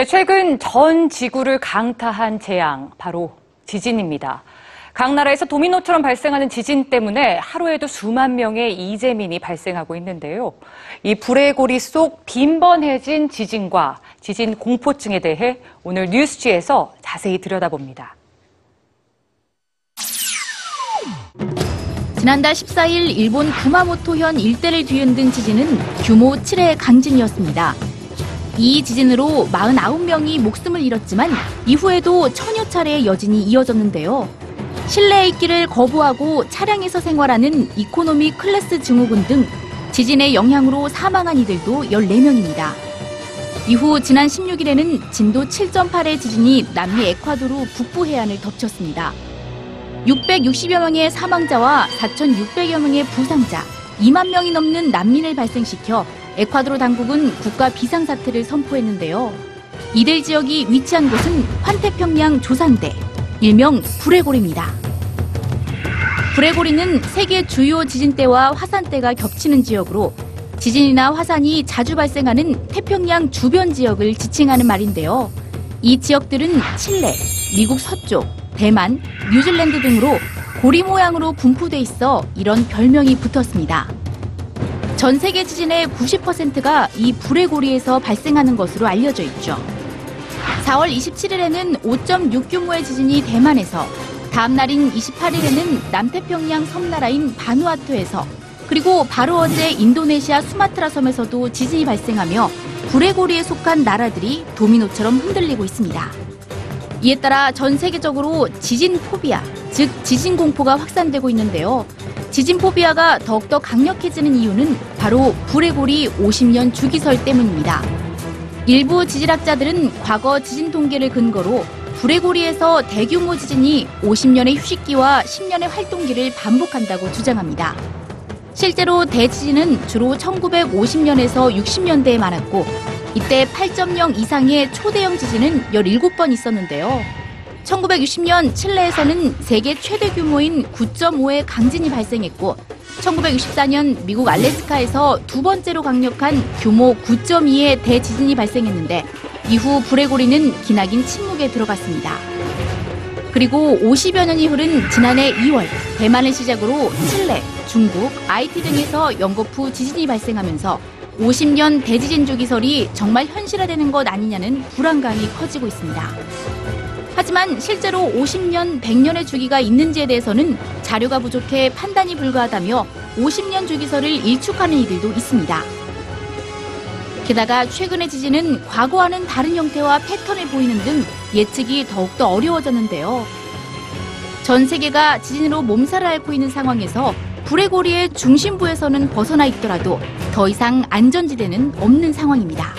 네, 최근 전 지구를 강타한 재앙, 바로 지진입니다. 각 나라에서 도미노처럼 발생하는 지진 때문에 하루에도 수만 명의 이재민이 발생하고 있는데요. 이 불의 고리 속 빈번해진 지진과 지진 공포증에 대해 오늘 뉴스지에서 자세히 들여다봅니다. 지난달 14일 일본 구마모토현 일대를 뒤흔든 지진은 규모 7의 강진이었습니다. 이 지진으로 49명이 목숨을 잃었지만 이후에도 천여 차례의 여진이 이어졌는데요. 실내에 있기를 거부하고 차량에서 생활하는 이코노미 클래스 증후군 등 지진의 영향으로 사망한 이들도 14명입니다. 이후 지난 16일에는 진도 7.8의 지진이 남미 에콰도르 북부 해안을 덮쳤습니다. 660여 명의 사망자와 4,600여 명의 부상자, 2만 명이 넘는 난민을 발생시켜 에콰도르 당국은 국가 비상사태를 선포했는데요. 이들 지역이 위치한 곳은 환태평양 조산대, 일명 불의고리입니다. 불의고리는 세계 주요 지진대와 화산대가 겹치는 지역으로 지진이나 화산이 자주 발생하는 태평양 주변 지역을 지칭하는 말인데요. 이 지역들은 칠레, 미국 서쪽, 대만, 뉴질랜드 등으로 고리 모양으로 분포돼 있어 이런 별명이 붙었습니다. 전 세계 지진의 90%가 이 불의 고리에서 발생하는 것으로 알려져 있죠. 4월 27일에는 5.6 규모의 지진이 대만에서, 다음 날인 28일에는 남태평양 섬나라인 바누아투에서, 그리고 바로 어제 인도네시아 수마트라 섬에서도 지진이 발생하며 불의 고리에 속한 나라들이 도미노처럼 흔들리고 있습니다. 이에 따라 전 세계적으로 지진 포비아, 즉 지진 공포가 확산되고 있는데요. 지진 포비아가 더욱더 강력해지는 이유는 바로 불의 고리 50년 주기설 때문입니다. 일부 지질학자들은 과거 지진 통계를 근거로 불의 고리에서 대규모 지진이 50년의 휴식기와 10년의 활동기를 반복한다고 주장합니다. 실제로 대지진은 주로 1950년에서 60년대에 많았고 이때 8.0 이상의 초대형 지진은 17번 있었는데요. 1960년 칠레에서는 세계 최대 규모인 9.5의 강진이 발생했고 1964년 미국 알래스카에서 두 번째로 강력한 규모 9.2의 대지진이 발생했는데 이후 불의 고리는 기나긴 침묵에 들어갔습니다. 그리고 50여 년이 흐른 지난해 2월 대만을 시작으로 칠레, 중국, 아이티 등에서 연거푸 지진이 발생하면서 50년 대지진 주기설이 정말 현실화되는 것 아니냐는 불안감이 커지고 있습니다. 하지만 실제로 50년, 100년의 주기가 있는지에 대해서는 자료가 부족해 판단이 불가하다며 50년 주기설을 일축하는 이들도 있습니다. 게다가 최근의 지진은 과거와는 다른 형태와 패턴을 보이는 등 예측이 더욱더 어려워졌는데요. 전 세계가 지진으로 몸살을 앓고 있는 상황에서 불의 고리의 중심부에서는 벗어나 있더라도 더 이상 안전지대는 없는 상황입니다.